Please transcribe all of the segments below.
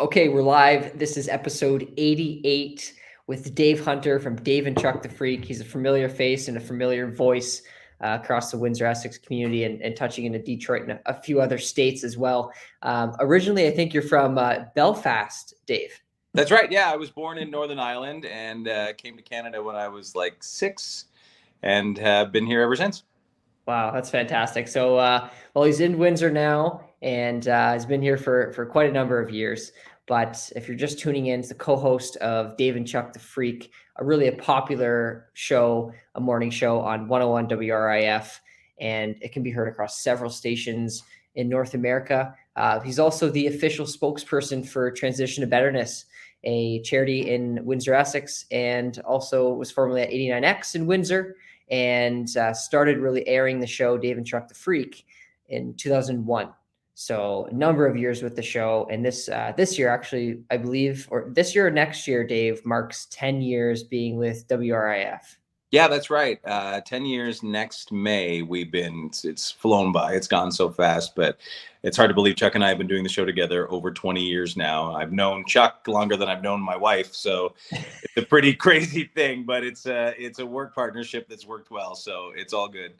Okay, we're live. This is episode 88 with Dave Hunter from Dave and Chuck the Freak. He's a familiar face and a familiar voice uh, across the Windsor Essex community and, and touching into Detroit and a, few other states as well. Um, originally, I think you're from uh, Belfast, Dave. That's right. Yeah, I was born in Northern Ireland and uh, came to Canada when I was like six and have been here ever since. Wow, that's fantastic. So, uh, well, he's in Windsor now and uh, has been here for for quite a number of years. But if you're just tuning in, it's the co-host of Dave and Chuck the Freak, a really a popular show, a morning show on 101 WRIF, and it can be heard across several stations in North America. Uh, he's also the official spokesperson for Transition to Betterness, a charity in Windsor, Essex, and also was formerly at 89X in Windsor and uh, started really airing the show Dave and Chuck the Freak in 2001. So a number of years with the show, and this uh, this year actually, I believe, or this year or next year, Dave marks 10 years being with WRIF. Yeah, that's right. Uh, 10 years next May. We've been, it's, it's, flown by. It's gone so fast, but it's hard to believe Chuck and I have been doing the show together over 20 years now. I've known Chuck longer than I've known my wife. So it's a pretty crazy thing, but it's a, it's a work partnership that's worked well. So it's all good.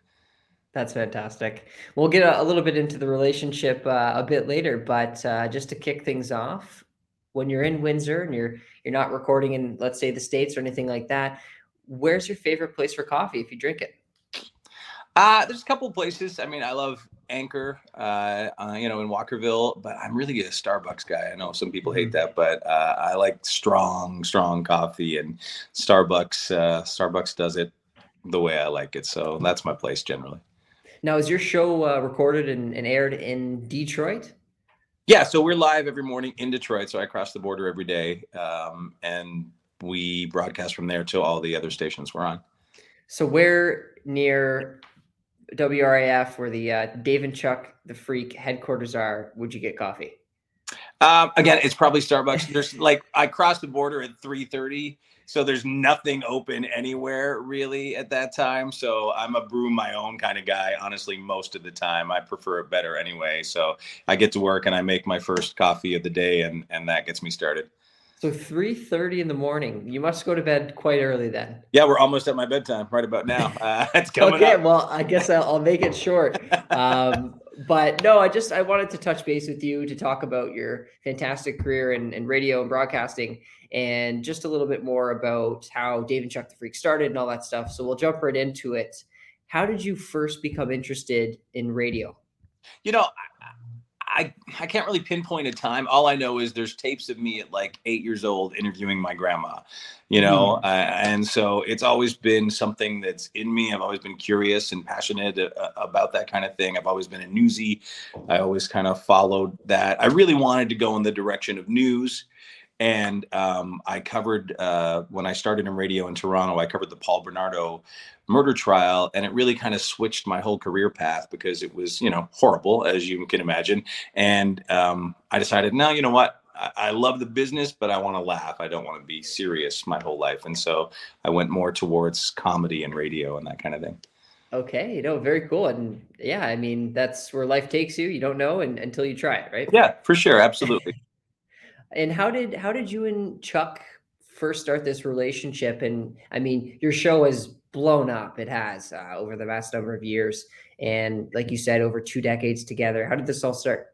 That's fantastic. We'll get a, a little bit into the relationship uh, a bit later, but uh, just to kick things off, when you're in Windsor and you're you're not recording in, let's say, the states or anything like that, where's your favorite place for coffee if you drink it? Uh, there's a couple places. I mean, I love Anchor, uh, uh, you know, in Walkerville, but I'm really a Starbucks guy. I know some people hate mm-hmm. that, but uh, I like strong, strong coffee, and Starbucks. Uh, Starbucks does it the way I like it, so that's my place generally. Now, is your show uh, recorded and, and aired in Detroit? Yeah, so we're live every morning in Detroit. So I cross the border every day, um, and we broadcast from there to all the other stations we're on. So where near WRIF, where the uh, Dave and Chuck the Freak headquarters are, would you get coffee? Um, again, it's probably Starbucks. There's like I crossed the border at 3:30, so there's nothing open anywhere really at that time. So I'm a brew my own kind of guy. Honestly, most of the time I prefer it better anyway. So I get to work and I make my first coffee of the day, and and that gets me started. So 3:30 in the morning. You must go to bed quite early then. Yeah, we're almost at my bedtime right about now. Uh, it's coming okay, up. well, I guess I'll, I'll make it short. Um, but no, I just I wanted to touch base with you to talk about your fantastic career in, in radio and broadcasting, and just a little bit more about how Dave and Chuck the Freak started and all that stuff. So we'll jump right into it. How did you first become interested in radio? You know, I, I can't really pinpoint a time. All I know is there's tapes of me at like eight years old interviewing my grandma, you know, mm. uh, and so it's always been something that's in me. I've always been curious and passionate uh, about that kind of thing. I've always been a newsie. I always kind of followed that. I really wanted to go in the direction of news. And um, I covered uh, when I started in radio in Toronto. I covered the Paul Bernardo murder trial, and it really kind of switched my whole career path because it was, you know, horrible as you can imagine. And um, I decided, no, you know what? I, I love the business, but I want to laugh. I don't want to be serious my whole life. And so I went more towards comedy and radio and that kind of thing. Okay, you know, very cool. And yeah, I mean, that's where life takes you. You don't know and, until you try it, right? Yeah, for sure. Absolutely. And how did how did you and Chuck first start this relationship? And I mean, your show has blown up. It has uh, over the last number of years, and like you said, over two decades together. How did this all start?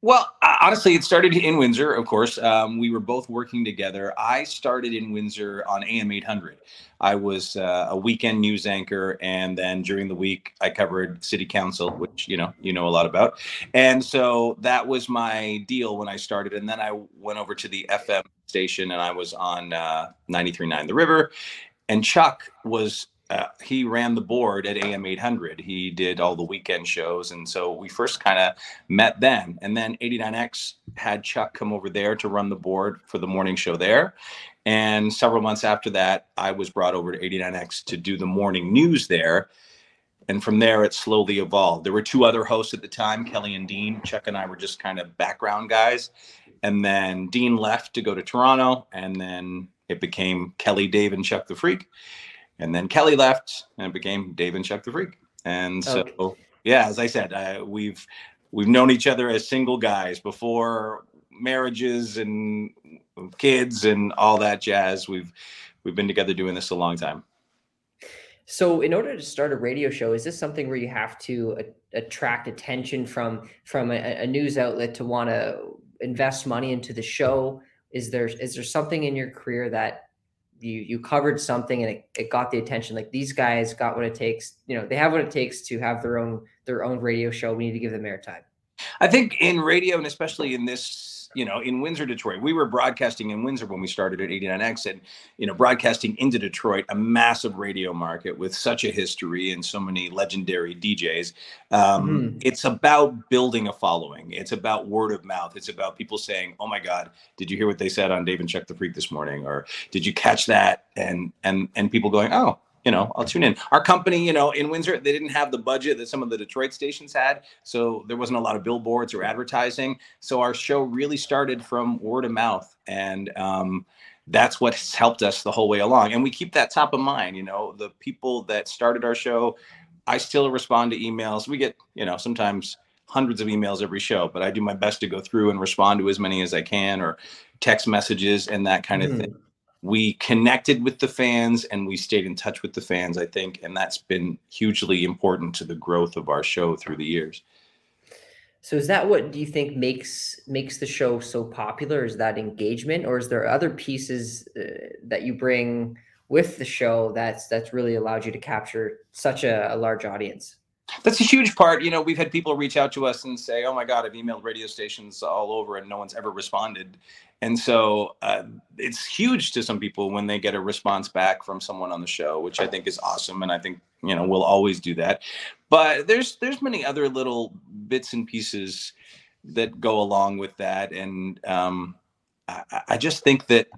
Well, honestly, it started in Windsor, of course. Um, we were both working together. I started in Windsor on AM 800. I was uh, a weekend news anchor, and then during the week, I covered city council, which you know you know a lot about. And so that was my deal when I started. And then I went over to the FM station, and I was on uh, 93.9 The River. And Chuck was uh, he ran the board at AM 800. He did all the weekend shows. And so we first kind of met then. And then 89X had Chuck come over there to run the board for the morning show there. And several months after that, I was brought over to 89X to do the morning news there. And from there, it slowly evolved. There were two other hosts at the time, Kelly and Dean. Chuck and I were just kind of background guys. And then Dean left to go to Toronto. And then it became Kelly, Dave, and Chuck the Freak and then Kelly left, and became Dave and Chuck the Freak. And so, okay. yeah, as I said, uh, we've we've known each other as single guys before marriages and kids and all that jazz. We've we've been together doing this a long time. So, in order to start a radio show, is this something where you have to a- attract attention from from a, a news outlet to want to invest money into the show? Is there is there something in your career that you you covered something and it, it got the attention? Like these guys got what it takes. You know, they have what it takes to have their own their own radio show. We need to give them airtime. I think in radio and especially in this you know, in Windsor, Detroit. We were broadcasting in Windsor when we started at 89X and, you know, broadcasting into Detroit, a massive radio market with such a history and so many legendary DJs. Um, mm-hmm. It's about building a following. It's about word of mouth. It's about people saying, oh my God, did you hear what they said on Dave and Chuck the Freak this morning? Or did you catch that? And, and, and people going, oh, you know, I'll tune in. Our company, you know, in Windsor, they didn't have the budget that some of the Detroit stations had. So there wasn't a lot of billboards or advertising. So our show really started from word of mouth. And um, that's what's helped us the whole way along. And we keep that top of mind. You know, the people that started our show, I still respond to emails. We get, you know, sometimes hundreds of emails every show, but I do my best to go through and respond to as many as I can or text messages and that kind of mm. thing we connected with the fans and we stayed in touch with the fans i think and that's been hugely important to the growth of our show through the years. So is that what do you think makes makes the show so popular? Is that engagement or is there other pieces uh, that you bring with the show that's that's really allowed you to capture such a, a large audience that's a huge part. You know, we've had people reach out to us and say, "Oh my God, I've emailed radio stations all over, and no one's ever responded." And so uh, it's huge to some people when they get a response back from someone on the show, which I think is awesome, and I think you know we'll always do that. But there's there's many other little bits and pieces that go along with that, and um, I, I just think that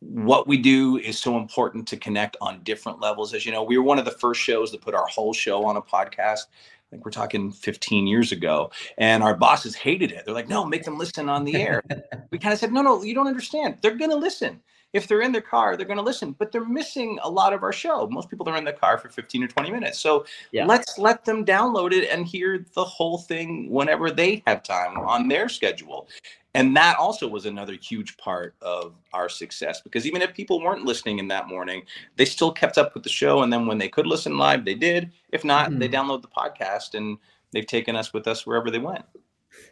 what we do is so important to connect on different levels. As you know, we were one of the first shows to put our whole show on a podcast. I think we're talking 15 years ago, and our bosses hated it. They're like, "No, make them listen on the air." we kind of said, "No, no, you don't understand. They're going to listen if they're in their car, they're going to listen, but they're missing a lot of our show. Most people are in the car for 15 or 20 minutes. So yeah. let's let them download it and hear the whole thing whenever they have time on their schedule. And that also was another huge part of our success because even if people weren't listening in that morning, they still kept up with the show. And then when they could listen live, they did. If not, mm-hmm. they download the podcast and they've taken us with us wherever they went.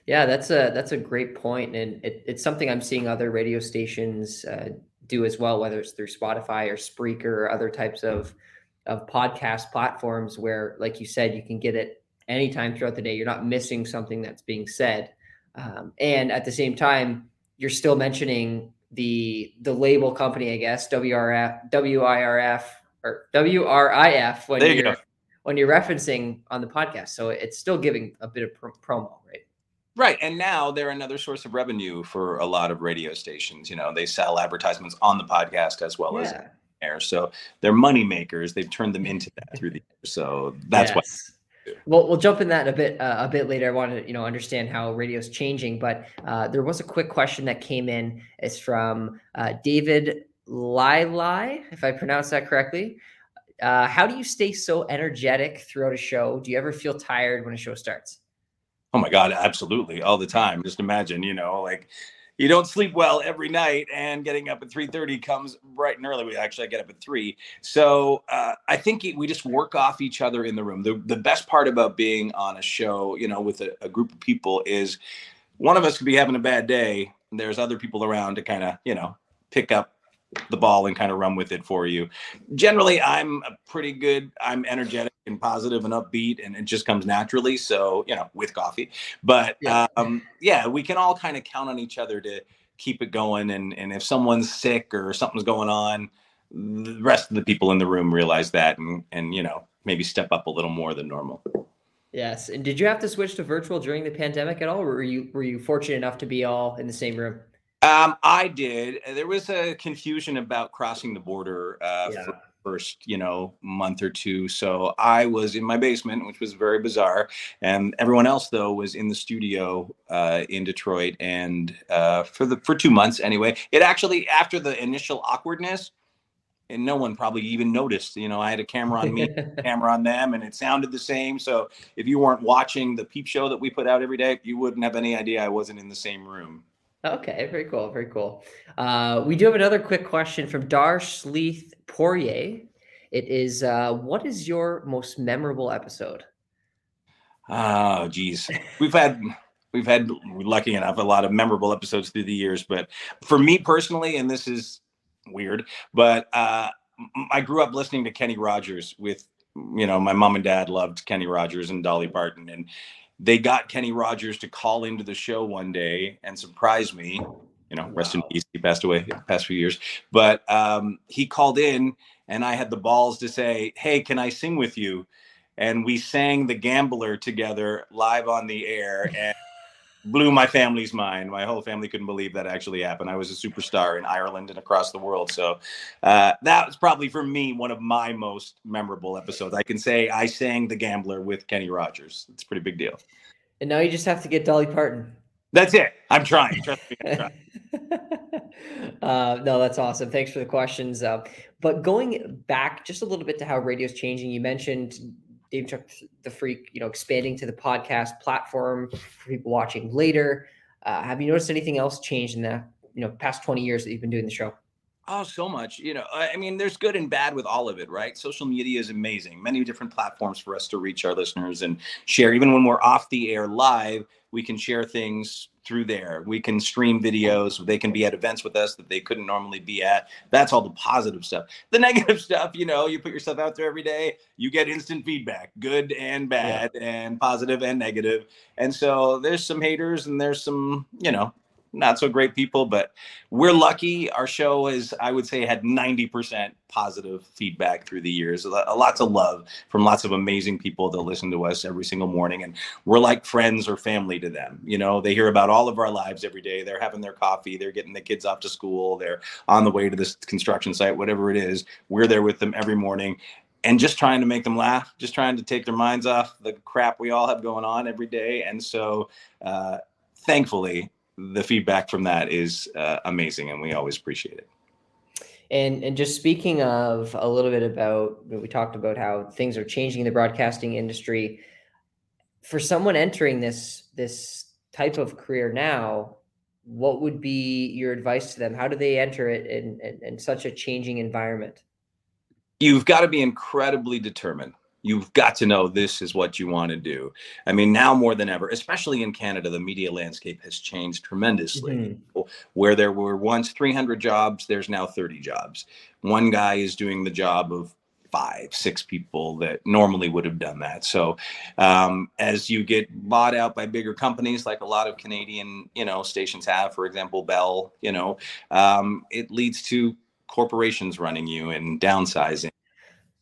Yeah, that's a that's a great point, and it, it's something I'm seeing other radio stations uh, do as well, whether it's through Spotify or Spreaker or other types of of podcast platforms where, like you said, you can get it anytime throughout the day. You're not missing something that's being said, um, and at the same time, you're still mentioning the the label company, I guess, WRF, WIRF or WRIF when there you're when you're referencing on the podcast. So it's still giving a bit of pr- promo, right? Right. And now they're another source of revenue for a lot of radio stations. You know, they sell advertisements on the podcast as well yeah. as air. So they're money makers. They've turned them into that through the years. So that's yes. Well, we'll jump in that a bit uh, a bit later. I want to you know understand how radio is changing, but uh, there was a quick question that came in. It's from uh, David Lilai, if I pronounce that correctly. Uh, how do you stay so energetic throughout a show? Do you ever feel tired when a show starts? Oh my God, absolutely, all the time. Just imagine, you know, like you don't sleep well every night, and getting up at three thirty comes bright and early. We actually get up at three, so uh, I think we just work off each other in the room. The the best part about being on a show, you know, with a, a group of people is one of us could be having a bad day. There's other people around to kind of, you know, pick up the ball and kind of run with it for you. Generally, I'm pretty good. I'm energetic and positive and upbeat, and it just comes naturally. So, you know, with coffee. But yeah, um, yeah we can all kind of count on each other to keep it going. And and if someone's sick or something's going on, the rest of the people in the room realize that and and you know maybe step up a little more than normal. Yes. And did you have to switch to virtual during the pandemic at all? Or were you were you fortunate enough to be all in the same room? Um, I did. There was a confusion about crossing the border uh, yeah. for first, you know, month or two. So I was in my basement, which was very bizarre, and everyone else though was in the studio uh, in Detroit, and uh, for the for two months anyway. It actually after the initial awkwardness, and no one probably even noticed. You know, I had a camera on me, camera on them, and it sounded the same. So if you weren't watching the peep show that we put out every day, you wouldn't have any idea I wasn't in the same room. Okay, very cool, very cool. Uh, we do have another quick question from Dar Sleeth Poirier. It is, uh, what is your most memorable episode? Oh, geez, we've had we've had lucky enough a lot of memorable episodes through the years, but for me personally, and this is weird, but uh, I grew up listening to Kenny Rogers with, you know, my mom and dad loved Kenny Rogers and Dolly Parton. And they got Kenny Rogers to call into the show one day and surprise me. You know, rest wow. in peace. He passed away the past few years. But um, he called in and I had the balls to say, Hey, can I sing with you? And we sang The Gambler together live on the air. And blew my family's mind. My whole family couldn't believe that actually happened. I was a superstar in Ireland and across the world. So uh, that was probably for me one of my most memorable episodes. I can say I sang The Gambler with Kenny Rogers. It's a pretty big deal. And now you just have to get Dolly Parton. That's it. I'm trying. Trust me. I'm trying. uh, no, that's awesome. Thanks for the questions. Uh, but going back just a little bit to how radio is changing, you mentioned Dave Chuck the Freak, you know, expanding to the podcast platform for people watching later. Uh, have you noticed anything else change in the you know past 20 years that you've been doing the show? Oh, so much. You know, I mean, there's good and bad with all of it, right? Social media is amazing. Many different platforms for us to reach our listeners and share. Even when we're off the air live, we can share things through there. We can stream videos. They can be at events with us that they couldn't normally be at. That's all the positive stuff. The negative stuff, you know, you put yourself out there every day, you get instant feedback, good and bad, yeah. and positive and negative. And so there's some haters and there's some, you know, not so great people, but we're lucky. Our show is, I would say, had 90% positive feedback through the years. A lots of love from lots of amazing people that listen to us every single morning. And we're like friends or family to them. You know, they hear about all of our lives every day. They're having their coffee, they're getting the kids off to school, they're on the way to this construction site, whatever it is. We're there with them every morning and just trying to make them laugh, just trying to take their minds off the crap we all have going on every day. And so, uh, thankfully, the feedback from that is uh, amazing, and we always appreciate it. And and just speaking of a little bit about we talked about how things are changing in the broadcasting industry. For someone entering this this type of career now, what would be your advice to them? How do they enter it in, in, in such a changing environment? You've got to be incredibly determined you've got to know this is what you want to do. I mean, now more than ever, especially in Canada, the media landscape has changed tremendously. Mm-hmm. Where there were once 300 jobs, there's now 30 jobs. One guy is doing the job of five, six people that normally would have done that. So, um, as you get bought out by bigger companies, like a lot of Canadian, you know, stations have, for example, Bell, you know, um, it leads to corporations running you and downsizing.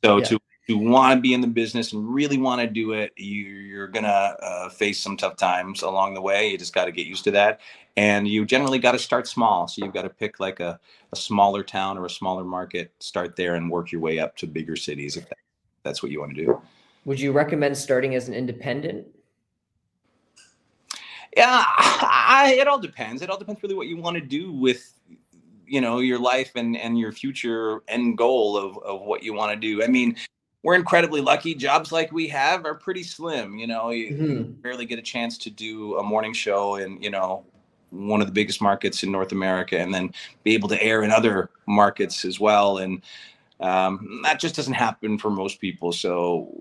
So yeah. to you want to be in the business and really want to do it, you, are gonna uh, face some tough times along the way. You just got to get used to that, and you generally got to start small. So you've got to pick like a, a smaller town or a smaller market, start there, and work your way up to bigger cities if that, that's what you want to do. Would you recommend starting as an independent? Yeah, I, it all depends. It all depends really what you want to do with you know your life and and your future end goal of of what you want to do i mean we're incredibly lucky. Jobs like we have are pretty slim. You know, you mm-hmm. barely get a chance to do a morning show in, you know, one of the biggest markets in North America and then be able to air in other markets as well. And um, that just doesn't happen for most people. So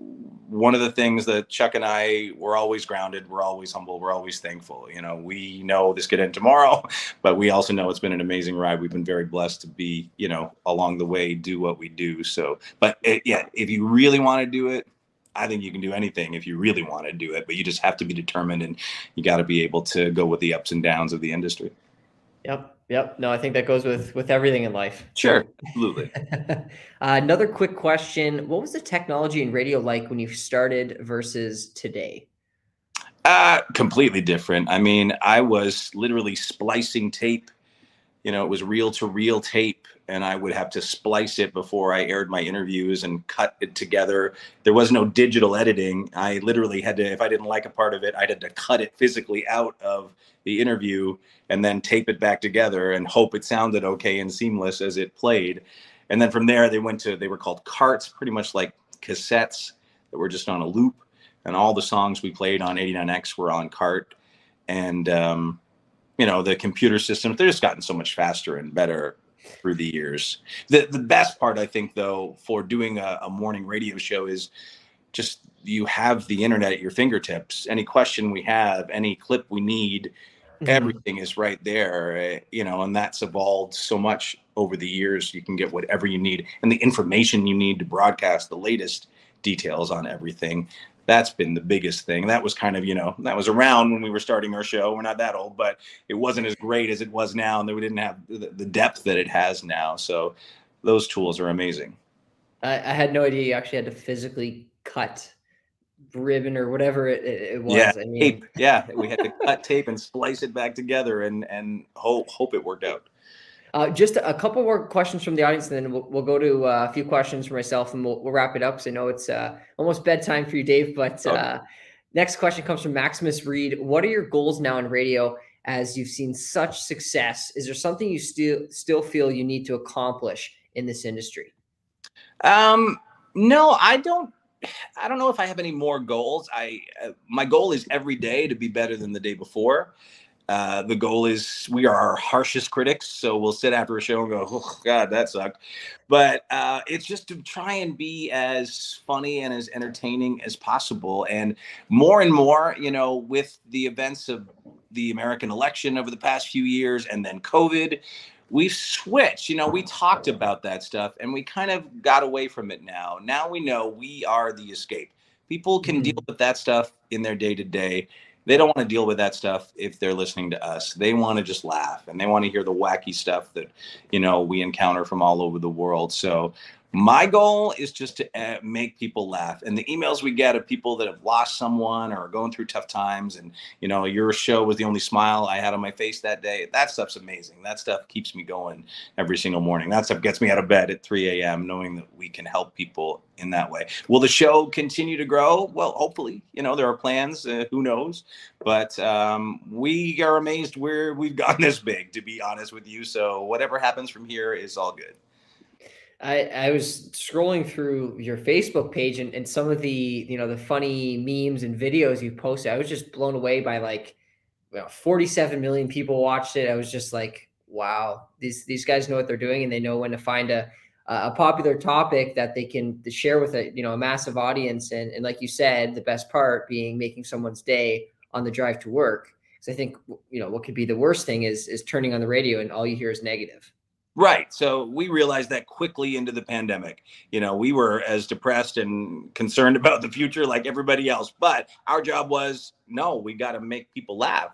one of the things that Chuck and I we're always grounded, we're always humble, we're always thankful. You know, we know this could end tomorrow, but we also know it's been an amazing ride. We've been very blessed to be, you know, along the way do what we do. So, but it, yeah, if you really want to do it, I think you can do anything if you really want to do it, but you just have to be determined and you got to be able to go with the ups and downs of the industry. Yep. Yep. No, I think that goes with with everything in life. Sure. Absolutely. uh, another quick question: What was the technology in radio like when you started versus today? Uh, completely different. I mean, I was literally splicing tape. You know, it was reel to reel tape, and I would have to splice it before I aired my interviews and cut it together. There was no digital editing. I literally had to, if I didn't like a part of it, I had to cut it physically out of the interview and then tape it back together and hope it sounded okay and seamless as it played. And then from there, they went to, they were called carts, pretty much like cassettes that were just on a loop. And all the songs we played on 89X were on cart. And, um, you know, the computer systems, they're just gotten so much faster and better through the years. The, the best part, I think, though, for doing a, a morning radio show is just you have the internet at your fingertips. Any question we have, any clip we need, mm-hmm. everything is right there. Eh, you know, and that's evolved so much over the years. You can get whatever you need and the information you need to broadcast the latest details on everything. That's been the biggest thing. That was kind of, you know, that was around when we were starting our show. We're not that old, but it wasn't as great as it was now. And we didn't have the depth that it has now. So those tools are amazing. I, I had no idea you actually had to physically cut ribbon or whatever it, it was. Yeah, I mean, tape. yeah, we had to cut tape and splice it back together and and hope hope it worked out. Uh, just a couple more questions from the audience, and then we'll, we'll go to uh, a few questions for myself, and we'll, we'll wrap it up. Because I know it's uh, almost bedtime for you, Dave. But oh. next question comes from Maximus Reed. What are your goals now in radio? As you've seen such success, is there something you still still feel you need to accomplish in this industry? Um, no, I don't I don't know if I have any more goals. I uh, my goal is every day to be better than the day before. Uh, the goal is we are our harshest critics, so we'll sit after a show and go, "Oh God, that sucked." But uh, it's just to try and be as funny and as entertaining as possible. And more and more, you know, with the events of the American election over the past few years, and then COVID, we've switched. You know, we talked about that stuff and we kind of got away from it now. Now we know we are the escape. People can mm-hmm. deal with that stuff in their day to day. They don't want to deal with that stuff if they're listening to us. They want to just laugh and they want to hear the wacky stuff that, you know, we encounter from all over the world. So my goal is just to uh, make people laugh. And the emails we get of people that have lost someone or are going through tough times and you know your show was the only smile i had on my face that day that stuff's amazing. That stuff keeps me going every single morning. That stuff gets me out of bed at 3 a.m knowing that we can help people in that way. Will the show continue to grow? Well hopefully you know there are plans uh, who knows? But um, we are amazed where we've gotten this big to be honest with you. So whatever happens from here is all good I, I was scrolling through your Facebook page and, and some of the you know the funny memes and videos you posted. I was just blown away by like well, 47 million people watched it. I was just like, wow, these these guys know what they're doing and they know when to find a a popular topic that they can share with a you know a massive audience. And and like you said, the best part being making someone's day on the drive to work. Because I think you know what could be the worst thing is is turning on the radio and all you hear is negative. Right. So we realized that quickly into the pandemic. You know, we were as depressed and concerned about the future like everybody else. But our job was no, we got to make people laugh.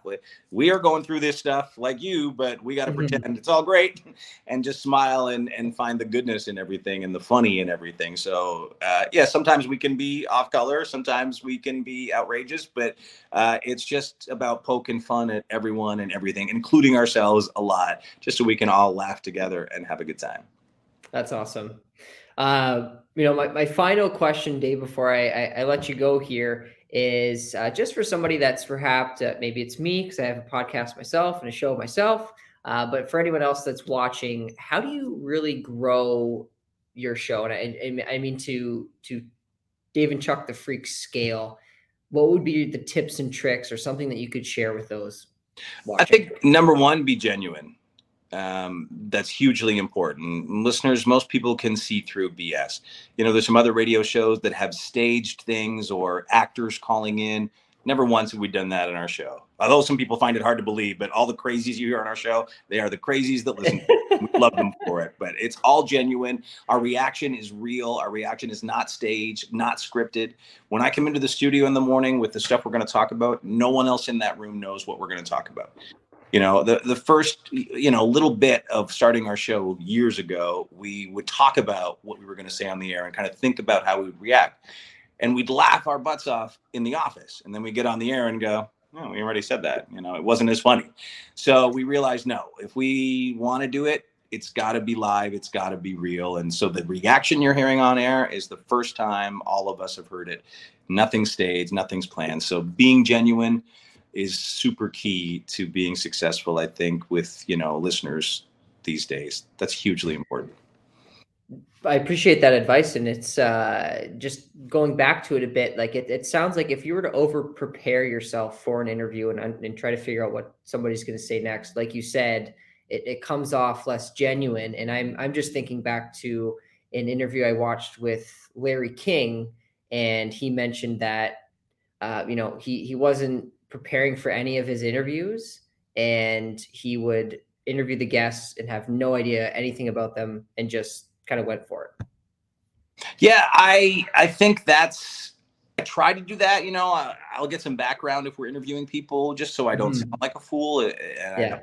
We are going through this stuff like you, but we got to mm-hmm. pretend it's all great and just smile and, and find the goodness in everything and the funny in everything. So, uh, yeah, sometimes we can be off color, sometimes we can be outrageous, but uh, it's just about poking fun at everyone and everything, including ourselves a lot, just so we can all laugh together and have a good time. That's awesome. Uh, you know, my, my final question, Dave, before I, I, I let you go here is uh, just for somebody that's perhaps uh, maybe it's me because I have a podcast myself and a show myself. Uh, but for anyone else that's watching, how do you really grow your show? And I, and I mean to to Dave and Chuck the Freak scale. What would be the tips and tricks or something that you could share with those? Watching? I think number one, be genuine um, that's hugely important. Listeners, most people can see through BS. You know, there's some other radio shows that have staged things or actors calling in. Never once have we done that in our show. Although some people find it hard to believe, but all the crazies you hear on our show, they are the crazies that listen. we love them for it, but it's all genuine. Our reaction is real. Our reaction is not staged, not scripted. When I come into the studio in the morning with the stuff we're going to talk about, no one else in that room knows what we're going to talk about you know the the first you know little bit of starting our show years ago we would talk about what we were going to say on the air and kind of think about how we would react. And we'd laugh our butts off in the office. And then we get on the air and go oh, we already said that. You know it wasn't as funny. So we realized no if we want to do it it's got to be live it's got to be real. And so the reaction you're hearing on air is the first time all of us have heard it. Nothing staged nothing's planned. So being genuine is super key to being successful i think with you know listeners these days that's hugely important I appreciate that advice, and it's uh, just going back to it a bit. Like it, it sounds like if you were to over prepare yourself for an interview and, and try to figure out what somebody's going to say next, like you said, it, it comes off less genuine. And I'm I'm just thinking back to an interview I watched with Larry King, and he mentioned that uh, you know he he wasn't preparing for any of his interviews, and he would interview the guests and have no idea anything about them and just kind of went for it. Yeah, I I think that's I try to do that. You know, I, will get some background if we're interviewing people, just so I don't mm. sound like a fool. And yeah.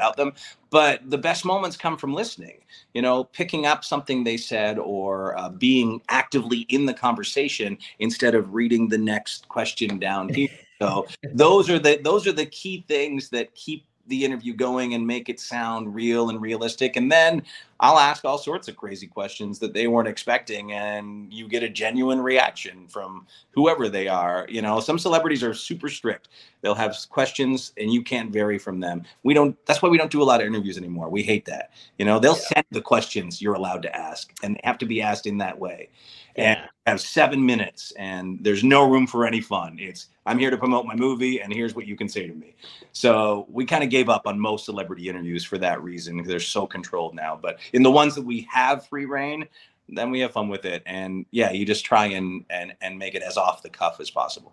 about them. But the best moments come from listening. You know, picking up something they said or uh, being actively in the conversation instead of reading the next question down here. So those are the those are the key things that keep the interview going and make it sound real and realistic. And then I'll ask all sorts of crazy questions that they weren't expecting, and you get a genuine reaction from whoever they are. You know, some celebrities are super strict. They'll have questions and you can't vary from them. We don't, that's why we don't do a lot of interviews anymore. We hate that. You know, they'll yeah. send the questions you're allowed to ask, and they have to be asked in that way. Yeah. And have seven minutes, and there's no room for any fun. It's I'm here to promote my movie, and here's what you can say to me. So we kind of gave up on most celebrity interviews for that reason they're so controlled now. But in the ones that we have free reign, then we have fun with it. And yeah, you just try and and and make it as off the cuff as possible.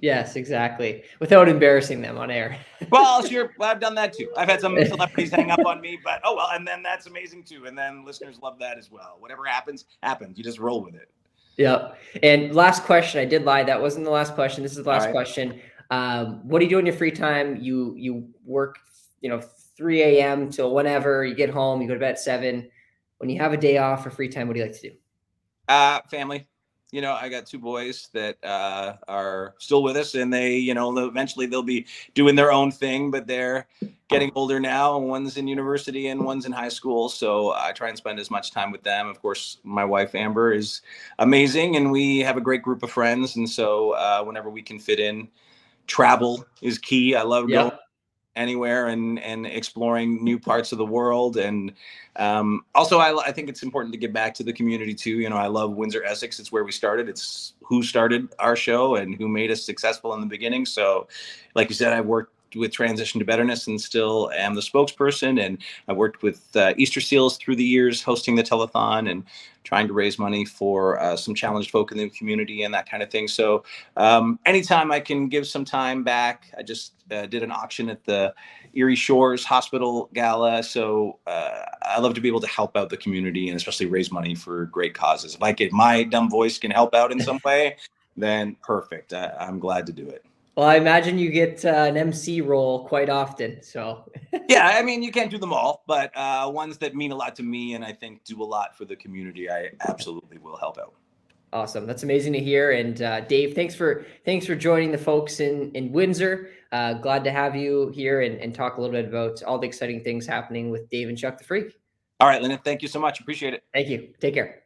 Yes, exactly. Without embarrassing them on air. well, sure. Well, I've done that too. I've had some celebrities hang up on me, but oh well, and then that's amazing too. And then listeners love that as well. Whatever happens, happens. You just roll with it. Yep. And last question, I did lie. That wasn't the last question. This is the last right. question. Um, what do you do in your free time? You you work, you know, 3 a.m. till whenever you get home, you go to bed at seven. When you have a day off or free time, what do you like to do? Uh, family you know, I got two boys that uh, are still with us, and they, you know, eventually they'll be doing their own thing, but they're getting older now. One's in university and one's in high school, so I try and spend as much time with them. Of course, my wife Amber is amazing, and we have a great group of friends, and so uh, whenever we can fit in, travel is key. I love going anywhere and and exploring new parts of the world and um, also I, I think it's important to give back to the community too you know i love windsor essex it's where we started it's who started our show and who made us successful in the beginning so like you said i've worked with transition to betterness and still am the spokesperson. And i worked with uh, easter seals through the years hosting the telethon and trying to raise money for uh, some challenged folk in the community and that kind of thing. So um, anytime i can give some time back i just uh, did an auction at the erie shores hospital gala. So uh, i love to be able to help out the community and especially raise money for great causes. If i get my dumb voice can help out in some way then perfect. I, i'm glad to do it well, I imagine you get uh, an MC role quite often. So, yeah, I mean, you can't do them all, but uh, ones that mean a lot to me and I think do a lot for the community, I absolutely will help out. Awesome, that's amazing to hear. And uh, Dave, thanks for thanks for joining the folks in in Windsor. Uh, glad to have you here and, and talk a little bit about all the exciting things happening with Dave and Chuck the Freak. All right, Lyndon, thank you so much. Appreciate it. Thank you. Take care.